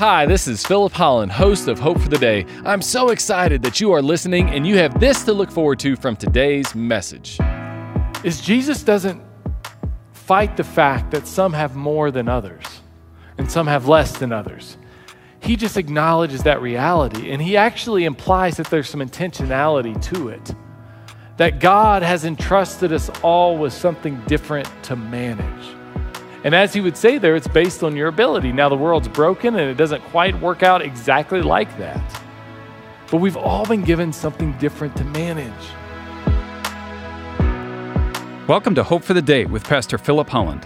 Hi, this is Philip Holland, host of Hope for the Day. I'm so excited that you are listening and you have this to look forward to from today's message. Is Jesus doesn't fight the fact that some have more than others and some have less than others. He just acknowledges that reality and he actually implies that there's some intentionality to it. That God has entrusted us all with something different to manage. And as he would say there, it's based on your ability. Now, the world's broken and it doesn't quite work out exactly like that. But we've all been given something different to manage. Welcome to Hope for the Day with Pastor Philip Holland.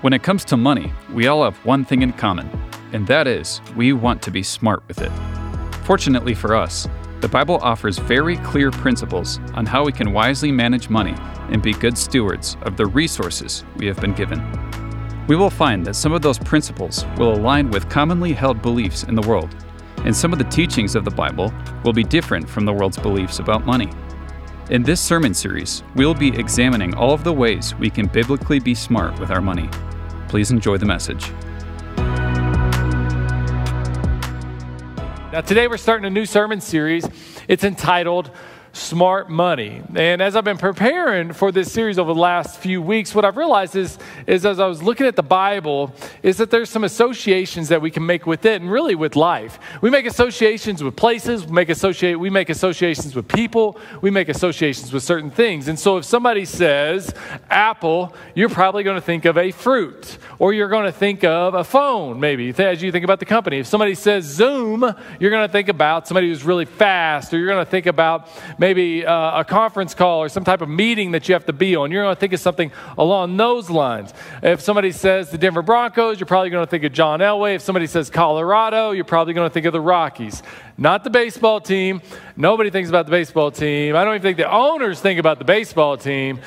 When it comes to money, we all have one thing in common, and that is we want to be smart with it. Fortunately for us, the Bible offers very clear principles on how we can wisely manage money and be good stewards of the resources we have been given we will find that some of those principles will align with commonly held beliefs in the world, and some of the teachings of the Bible will be different from the world's beliefs about money. In this sermon series, we'll be examining all of the ways we can biblically be smart with our money. Please enjoy the message. Now, today we're starting a new sermon series. It's entitled smart money. And as I've been preparing for this series over the last few weeks, what I've realized is, is as I was looking at the Bible, is that there's some associations that we can make with it and really with life. We make associations with places, we make associate we make associations with people, we make associations with certain things. And so if somebody says apple, you're probably going to think of a fruit, or you're going to think of a phone, maybe, as you think about the company. If somebody says Zoom, you're going to think about somebody who's really fast, or you're going to think about maybe uh, a conference call or some type of meeting that you have to be on. You're going to think of something along those lines. If somebody says the Denver Broncos, you're probably going to think of John Elway. If somebody says Colorado, you're probably going to think of the Rockies. Not the baseball team. Nobody thinks about the baseball team. I don't even think the owners think about the baseball team.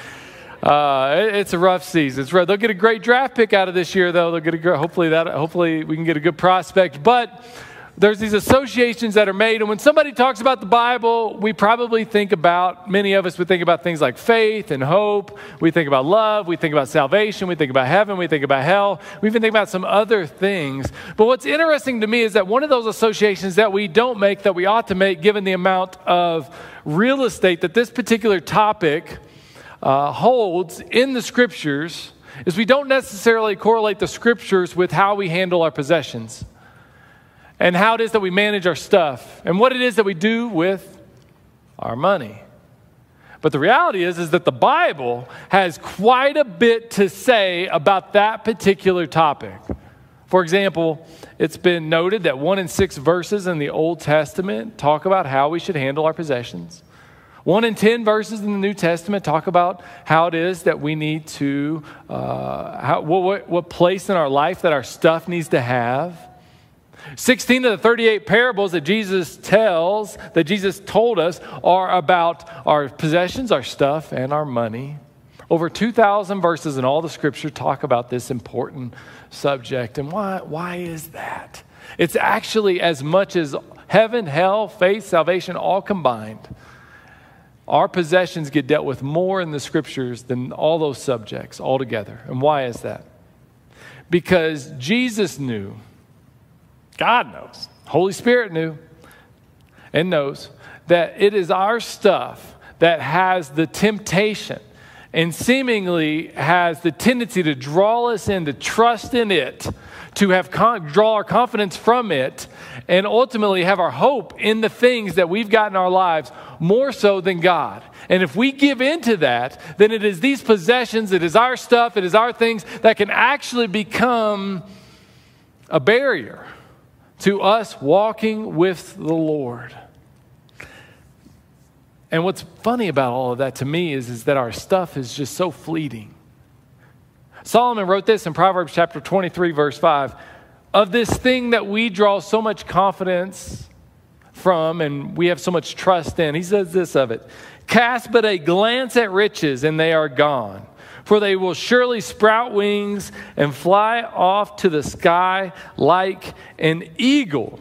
Uh, it, it's a rough season. Rough. They'll get a great draft pick out of this year, though. They'll get a hopefully that hopefully we can get a good prospect. But there's these associations that are made. And when somebody talks about the Bible, we probably think about, many of us would think about things like faith and hope. We think about love. We think about salvation. We think about heaven. We think about hell. We even think about some other things. But what's interesting to me is that one of those associations that we don't make, that we ought to make, given the amount of real estate that this particular topic uh, holds in the scriptures, is we don't necessarily correlate the scriptures with how we handle our possessions and how it is that we manage our stuff and what it is that we do with our money. But the reality is is that the Bible has quite a bit to say about that particular topic. For example, it's been noted that one in six verses in the Old Testament talk about how we should handle our possessions. One in ten verses in the New Testament talk about how it is that we need to, uh, how, what, what place in our life that our stuff needs to have. 16 of the 38 parables that Jesus tells, that Jesus told us, are about our possessions, our stuff, and our money. Over 2,000 verses in all the scripture talk about this important subject. And why, why is that? It's actually as much as heaven, hell, faith, salvation, all combined. Our possessions get dealt with more in the scriptures than all those subjects altogether. And why is that? Because Jesus knew God knows. Holy Spirit knew and knows that it is our stuff that has the temptation and seemingly has the tendency to draw us in to trust in it, to have con- draw our confidence from it, and ultimately have our hope in the things that we've got in our lives more so than God. And if we give into that, then it is these possessions, it is our stuff, it is our things that can actually become a barrier to us walking with the Lord. And what's funny about all of that to me is, is that our stuff is just so fleeting. Solomon wrote this in Proverbs chapter 23, verse 5 Of this thing that we draw so much confidence from and we have so much trust in, he says this of it Cast but a glance at riches, and they are gone for they will surely sprout wings and fly off to the sky like an eagle.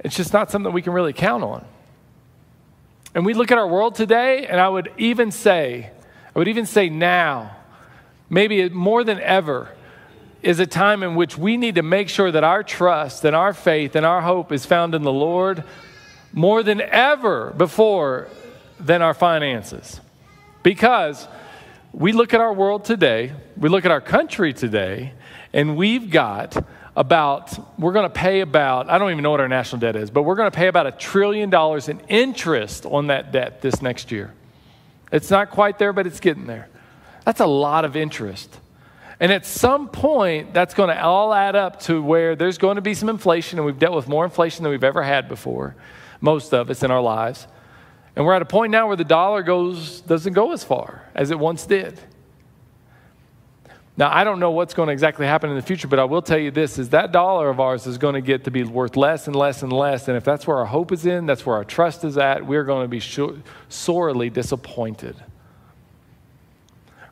It's just not something we can really count on. And we look at our world today, and I would even say, I would even say now, maybe more than ever, is a time in which we need to make sure that our trust and our faith and our hope is found in the Lord more than ever before than our finances. Because we look at our world today, we look at our country today, and we've got about, we're going to pay about, I don't even know what our national debt is, but we're going to pay about a trillion dollars in interest on that debt this next year. It's not quite there, but it's getting there. That's a lot of interest. And at some point, that's going to all add up to where there's going to be some inflation, and we've dealt with more inflation than we've ever had before, most of us in our lives. And we're at a point now where the dollar goes, doesn't go as far as it once did. Now, I don't know what's going to exactly happen in the future, but I will tell you this is that dollar of ours is going to get to be worth less and less and less. And if that's where our hope is in, that's where our trust is at, we're going to be sorely disappointed.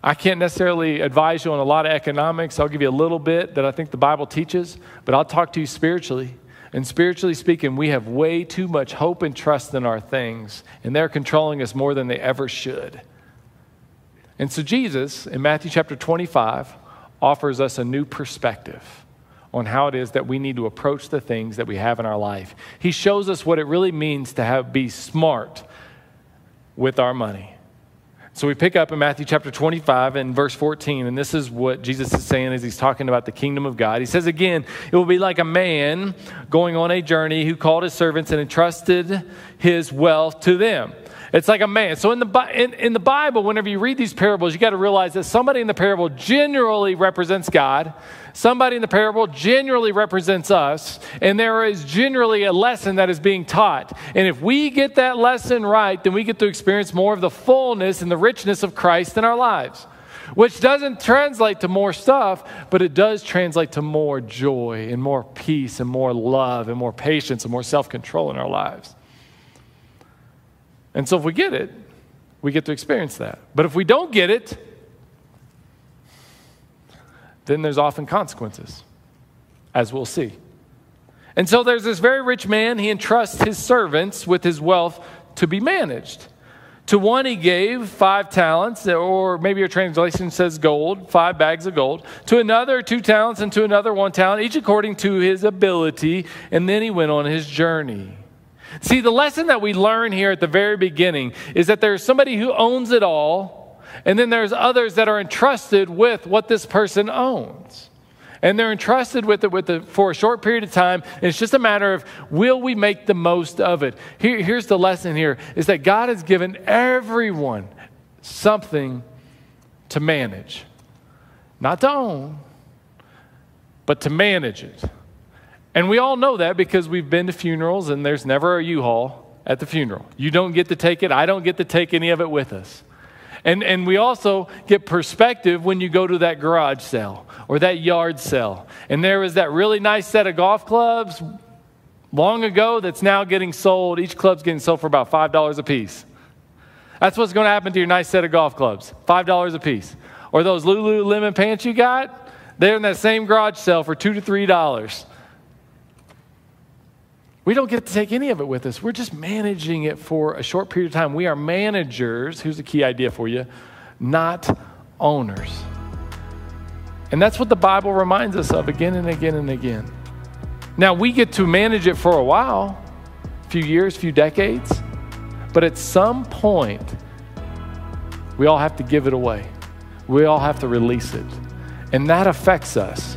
I can't necessarily advise you on a lot of economics. I'll give you a little bit that I think the Bible teaches, but I'll talk to you spiritually. And spiritually speaking, we have way too much hope and trust in our things, and they're controlling us more than they ever should. And so, Jesus, in Matthew chapter 25, offers us a new perspective on how it is that we need to approach the things that we have in our life. He shows us what it really means to have, be smart with our money. So we pick up in Matthew chapter 25 and verse 14, and this is what Jesus is saying as he's talking about the kingdom of God. He says again, it will be like a man going on a journey who called his servants and entrusted his wealth to them. It's like a man. So in the, in, in the Bible, whenever you read these parables, you got to realize that somebody in the parable generally represents God. Somebody in the parable generally represents us, and there is generally a lesson that is being taught. And if we get that lesson right, then we get to experience more of the fullness and the richness of Christ in our lives, which doesn't translate to more stuff, but it does translate to more joy and more peace and more love and more patience and more self control in our lives. And so if we get it, we get to experience that. But if we don't get it, then there's often consequences, as we'll see. And so there's this very rich man, he entrusts his servants with his wealth to be managed. To one, he gave five talents, or maybe your translation says gold, five bags of gold. To another, two talents, and to another, one talent, each according to his ability. And then he went on his journey. See, the lesson that we learn here at the very beginning is that there's somebody who owns it all, and then there's others that are entrusted with what this person owns. And they're entrusted with it, with it for a short period of time. And it's just a matter of will we make the most of it? Here, here's the lesson here is that God has given everyone something to manage, not to own, but to manage it. And we all know that because we've been to funerals and there's never a U-Haul at the funeral. You don't get to take it, I don't get to take any of it with us. And, and we also get perspective when you go to that garage sale or that yard sale. And there was that really nice set of golf clubs long ago that's now getting sold. Each club's getting sold for about $5 a piece. That's what's going to happen to your nice set of golf clubs $5 a piece. Or those Lululemon pants you got, they're in that same garage sale for 2 to $3. We don't get to take any of it with us. We're just managing it for a short period of time. We are managers. Here's a key idea for you not owners. And that's what the Bible reminds us of again and again and again. Now, we get to manage it for a while, a few years, a few decades, but at some point, we all have to give it away. We all have to release it. And that affects us.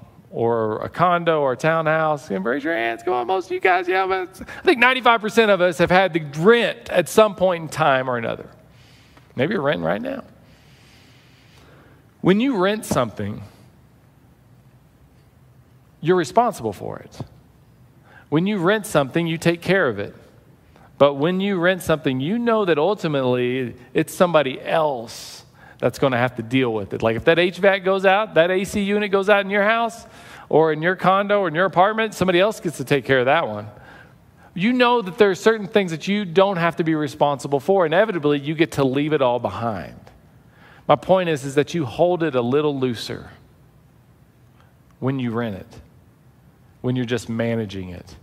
Or a condo or a townhouse. And raise your hands. Come on, most of you guys. Yeah, but I think 95% of us have had to rent at some point in time or another. Maybe you're renting right now. When you rent something, you're responsible for it. When you rent something, you take care of it. But when you rent something, you know that ultimately it's somebody else that's going to have to deal with it. Like if that HVAC goes out, that AC unit goes out in your house, or in your condo or in your apartment, somebody else gets to take care of that one. You know that there are certain things that you don't have to be responsible for. Inevitably, you get to leave it all behind. My point is, is that you hold it a little looser when you rent it, when you're just managing it.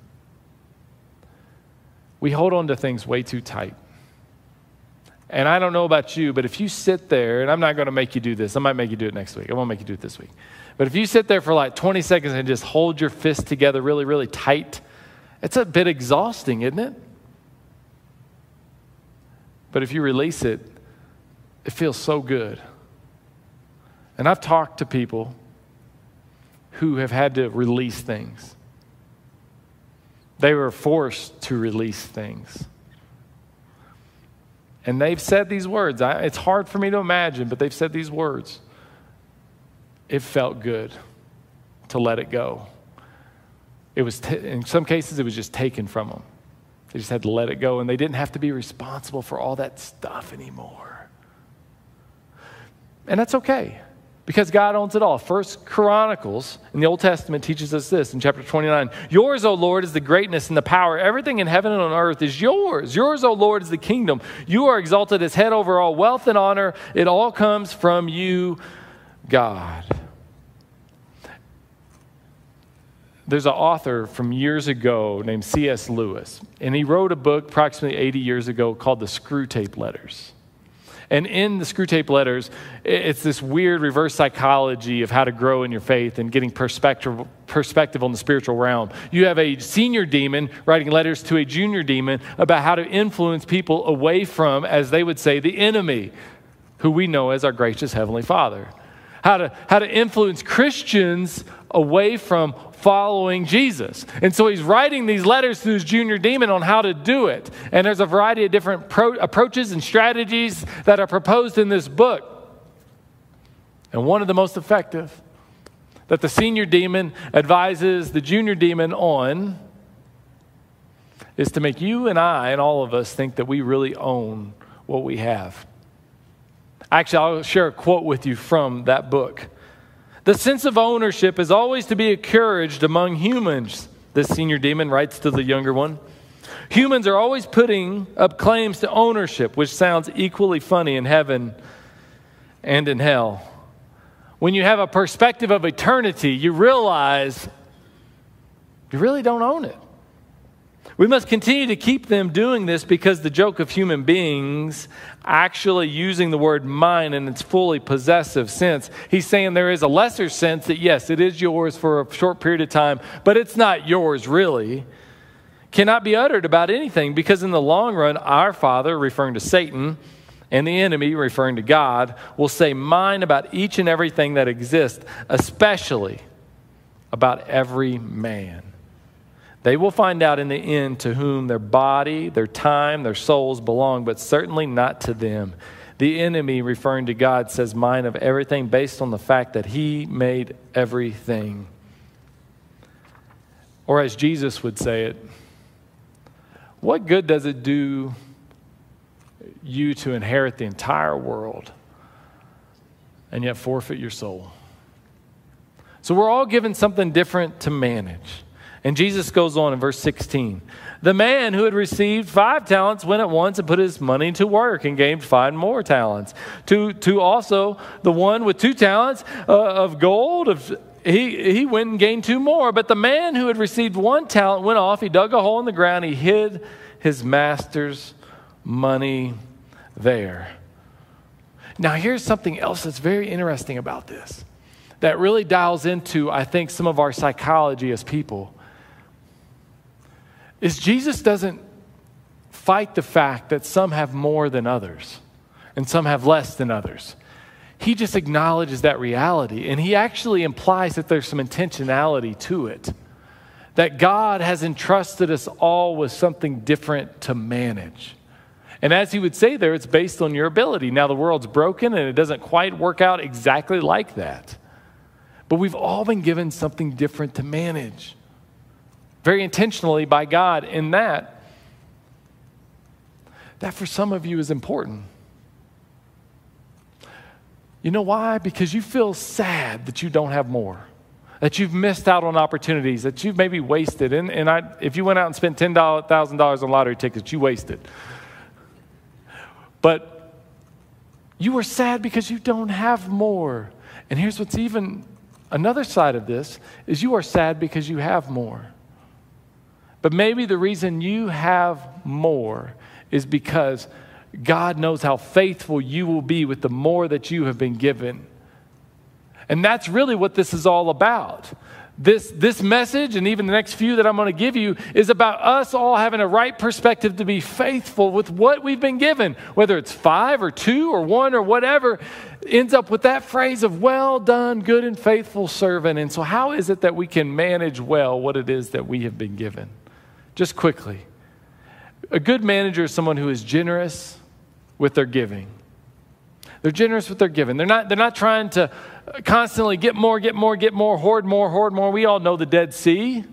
We hold on to things way too tight. And I don't know about you, but if you sit there, and I'm not going to make you do this, I might make you do it next week. I won't make you do it this week. But if you sit there for like 20 seconds and just hold your fist together really, really tight, it's a bit exhausting, isn't it? But if you release it, it feels so good. And I've talked to people who have had to release things. They were forced to release things. And they've said these words. I, it's hard for me to imagine, but they've said these words it felt good to let it go. It was t- in some cases, it was just taken from them. They just had to let it go, and they didn't have to be responsible for all that stuff anymore. And that's okay because God owns it all. First Chronicles in the Old Testament teaches us this in chapter 29. Yours, O Lord, is the greatness and the power. Everything in heaven and on earth is yours. Yours, O Lord, is the kingdom. You are exalted as head over all wealth and honor. It all comes from you, God. There's an author from years ago named C.S. Lewis, and he wrote a book approximately 80 years ago called The Screwtape Letters. And in the Screwtape Letters, it's this weird reverse psychology of how to grow in your faith and getting perspective, perspective on the spiritual realm. You have a senior demon writing letters to a junior demon about how to influence people away from, as they would say, the enemy, who we know as our gracious Heavenly Father how to, how to influence Christians away from following Jesus. And so he's writing these letters to his junior demon on how to do it. And there's a variety of different pro- approaches and strategies that are proposed in this book. And one of the most effective that the senior demon advises the junior demon on is to make you and I and all of us think that we really own what we have. Actually, I'll share a quote with you from that book. The sense of ownership is always to be encouraged among humans, this senior demon writes to the younger one. Humans are always putting up claims to ownership, which sounds equally funny in heaven and in hell. When you have a perspective of eternity, you realize you really don't own it. We must continue to keep them doing this because the joke of human beings actually using the word mine in its fully possessive sense, he's saying there is a lesser sense that, yes, it is yours for a short period of time, but it's not yours really, cannot be uttered about anything because in the long run, our Father, referring to Satan, and the enemy, referring to God, will say mine about each and everything that exists, especially about every man. They will find out in the end to whom their body, their time, their souls belong, but certainly not to them. The enemy, referring to God, says, Mine of everything based on the fact that He made everything. Or as Jesus would say it, what good does it do you to inherit the entire world and yet forfeit your soul? So we're all given something different to manage. And Jesus goes on in verse 16. The man who had received five talents went at once and put his money to work and gained five more talents. To, to also the one with two talents uh, of gold, of he, he went and gained two more. But the man who had received one talent went off. He dug a hole in the ground. He hid his master's money there. Now, here's something else that's very interesting about this that really dials into, I think, some of our psychology as people. Is Jesus doesn't fight the fact that some have more than others and some have less than others. He just acknowledges that reality and he actually implies that there's some intentionality to it. That God has entrusted us all with something different to manage. And as he would say there, it's based on your ability. Now, the world's broken and it doesn't quite work out exactly like that. But we've all been given something different to manage, very intentionally by God, in that, that for some of you is important. You know why? Because you feel sad that you don't have more, that you've missed out on opportunities, that you've maybe wasted. And, and I, if you went out and spent $10,000 on lottery tickets, you wasted. But you are sad because you don't have more. And here's what's even another side of this is you are sad because you have more. But maybe the reason you have more is because God knows how faithful you will be with the more that you have been given. And that's really what this is all about. This, this message, and even the next few that I'm going to give you, is about us all having a right perspective to be faithful with what we've been given, whether it's five or two or one or whatever, ends up with that phrase of well done, good and faithful servant. And so, how is it that we can manage well what it is that we have been given? Just quickly. A good manager is someone who is generous with their giving. They're generous with their giving. They're not, they're not trying to constantly get more, get more, get more, hoard more, hoard more. We all know the Dead Sea.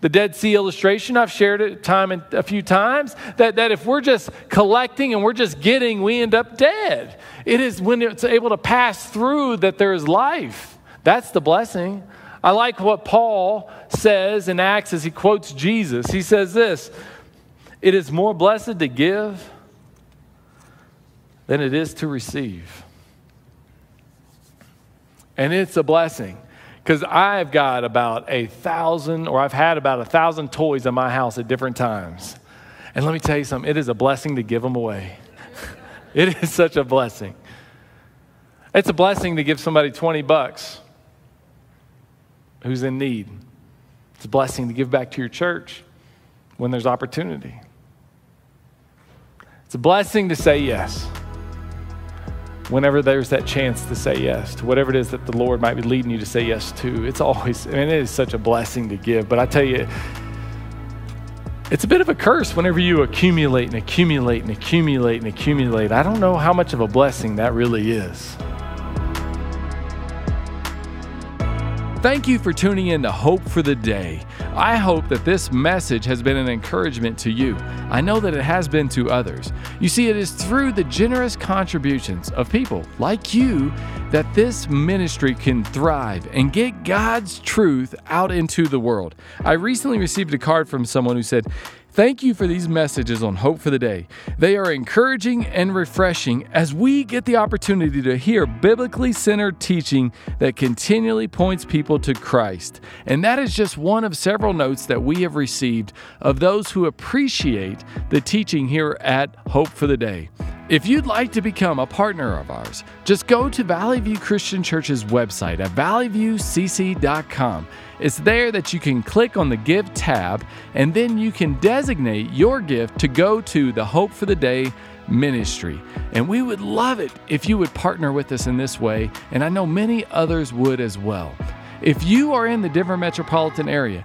The Dead Sea illustration, I've shared it time and a few times, that, that if we're just collecting and we're just getting, we end up dead. It is when it's able to pass through that there is life. That's the blessing. I like what Paul says in Acts as he quotes Jesus. He says this It is more blessed to give than it is to receive. And it's a blessing because I've got about a thousand, or I've had about a thousand toys in my house at different times. And let me tell you something, it is a blessing to give them away. it is such a blessing. It's a blessing to give somebody 20 bucks who's in need. It's a blessing to give back to your church when there's opportunity. It's a blessing to say yes whenever there's that chance to say yes to whatever it is that the Lord might be leading you to say yes to. It's always, I mean, it is such a blessing to give. But I tell you, it's a bit of a curse whenever you accumulate and accumulate and accumulate and accumulate. I don't know how much of a blessing that really is. Thank you for tuning in to Hope for the Day. I hope that this message has been an encouragement to you. I know that it has been to others. You see, it is through the generous contributions of people like you that this ministry can thrive and get God's truth out into the world. I recently received a card from someone who said, Thank you for these messages on Hope for the Day. They are encouraging and refreshing as we get the opportunity to hear biblically centered teaching that continually points people to Christ. And that is just one of several notes that we have received of those who appreciate the teaching here at Hope for the Day. If you'd like to become a partner of ours, just go to Valley View Christian Church's website at valleyviewcc.com. It's there that you can click on the Give tab, and then you can designate your gift to go to the Hope for the Day ministry. And we would love it if you would partner with us in this way, and I know many others would as well. If you are in the Denver metropolitan area,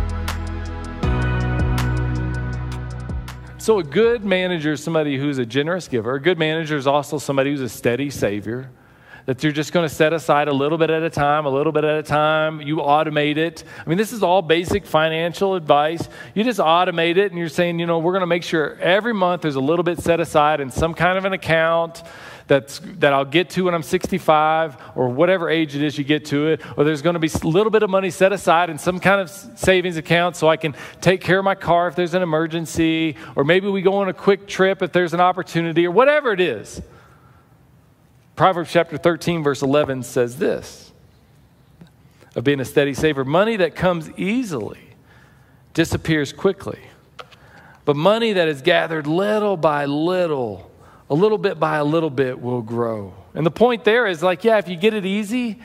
So, a good manager is somebody who's a generous giver. A good manager is also somebody who's a steady savior. that you're just going to set aside a little bit at a time, a little bit at a time. You automate it. I mean, this is all basic financial advice. You just automate it, and you're saying, you know, we're going to make sure every month there's a little bit set aside in some kind of an account that's, that I'll get to when I'm 65 or whatever age it is you get to it, or there's going to be a little bit of money set aside in some kind of savings account so I can take care of my car if there's an emergency, or maybe we go on a quick trip if there's an opportunity, or whatever it is. Proverbs chapter 13, verse 11 says this of being a steady saver money that comes easily disappears quickly, but money that is gathered little by little a little bit by a little bit will grow. And the point there is like, yeah, if you get it easy,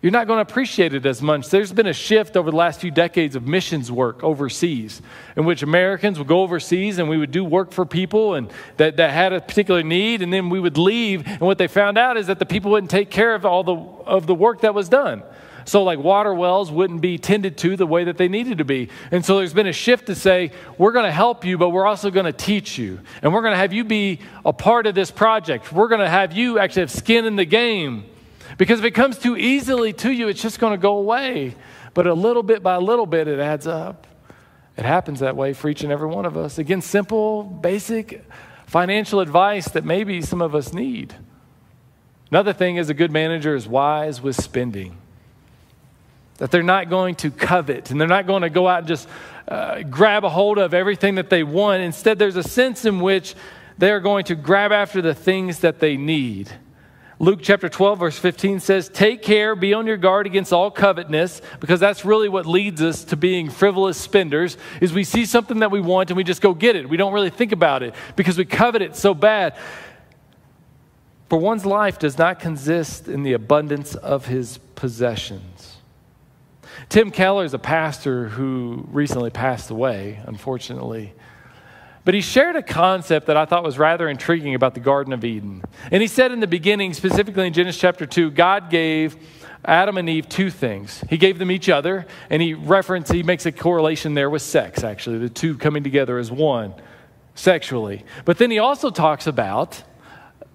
you're not going to appreciate it as much. There's been a shift over the last few decades of missions work overseas, in which Americans would go overseas and we would do work for people and that, that had a particular need, and then we would leave. And what they found out is that the people wouldn't take care of all the, of the work that was done. So, like water wells wouldn't be tended to the way that they needed to be. And so, there's been a shift to say, we're going to help you, but we're also going to teach you. And we're going to have you be a part of this project. We're going to have you actually have skin in the game. Because if it comes too easily to you, it's just going to go away. But a little bit by little bit, it adds up. It happens that way for each and every one of us. Again, simple, basic financial advice that maybe some of us need. Another thing is a good manager is wise with spending that they're not going to covet and they're not going to go out and just uh, grab a hold of everything that they want. Instead, there's a sense in which they are going to grab after the things that they need. Luke chapter 12, verse 15 says, Take care, be on your guard against all covetousness, because that's really what leads us to being frivolous spenders, is we see something that we want and we just go get it. We don't really think about it because we covet it so bad. For one's life does not consist in the abundance of his possessions. Tim Keller is a pastor who recently passed away, unfortunately. But he shared a concept that I thought was rather intriguing about the Garden of Eden. And he said in the beginning, specifically in Genesis chapter 2, God gave Adam and Eve two things. He gave them each other, and he reference, he makes a correlation there with sex, actually, the two coming together as one sexually. But then he also talks about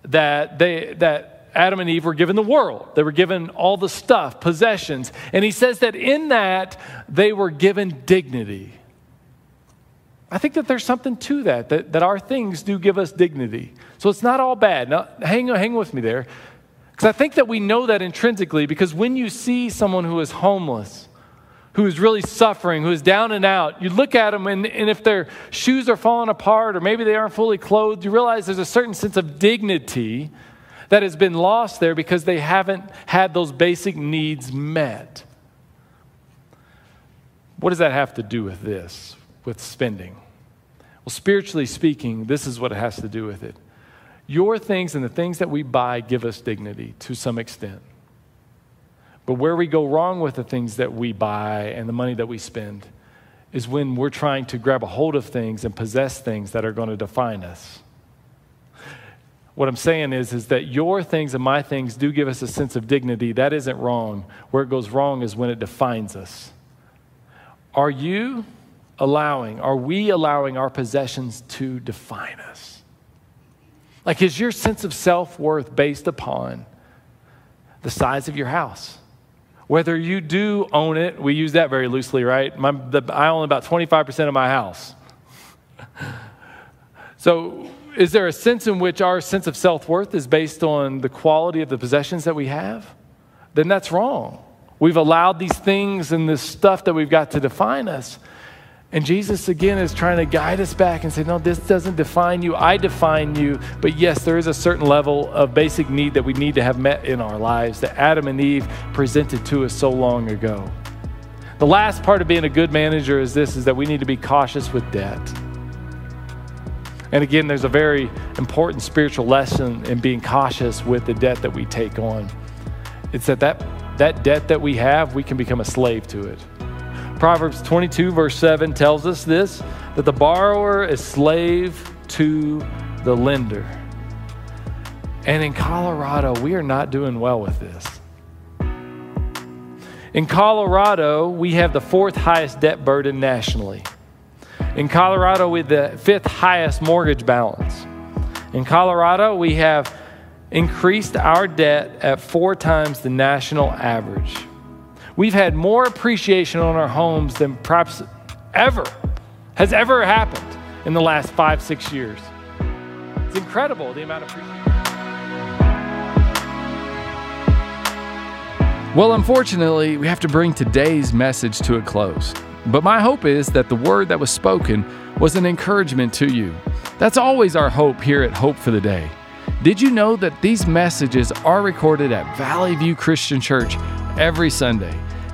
that they that Adam and Eve were given the world. They were given all the stuff, possessions. And he says that in that, they were given dignity. I think that there's something to that, that, that our things do give us dignity. So it's not all bad. Now, hang, hang with me there. Because I think that we know that intrinsically, because when you see someone who is homeless, who is really suffering, who is down and out, you look at them, and, and if their shoes are falling apart or maybe they aren't fully clothed, you realize there's a certain sense of dignity that has been lost there because they haven't had those basic needs met. What does that have to do with this, with spending? Well, spiritually speaking, this is what it has to do with it. Your things and the things that we buy give us dignity to some extent. But where we go wrong with the things that we buy and the money that we spend is when we're trying to grab a hold of things and possess things that are going to define us. What I'm saying is, is that your things and my things do give us a sense of dignity. That isn't wrong. Where it goes wrong is when it defines us. Are you allowing, are we allowing our possessions to define us? Like, is your sense of self worth based upon the size of your house? Whether you do own it, we use that very loosely, right? My, the, I own about 25% of my house. so, is there a sense in which our sense of self worth is based on the quality of the possessions that we have? Then that's wrong. We've allowed these things and this stuff that we've got to define us. And Jesus, again, is trying to guide us back and say, no, this doesn't define you. I define you. But yes, there is a certain level of basic need that we need to have met in our lives that Adam and Eve presented to us so long ago. The last part of being a good manager is this is that we need to be cautious with debt. And again, there's a very important spiritual lesson in being cautious with the debt that we take on. It's that that, that debt that we have, we can become a slave to it. Proverbs 22, verse 7 tells us this that the borrower is slave to the lender. And in Colorado, we are not doing well with this. In Colorado, we have the fourth highest debt burden nationally. In Colorado, we the fifth highest mortgage balance. In Colorado, we have increased our debt at four times the national average. We've had more appreciation on our homes than perhaps ever has ever happened in the last five, six years. It's incredible the amount of appreciation. Well, unfortunately, we have to bring today's message to a close. But my hope is that the word that was spoken was an encouragement to you. That's always our hope here at Hope for the Day. Did you know that these messages are recorded at Valley View Christian Church every Sunday?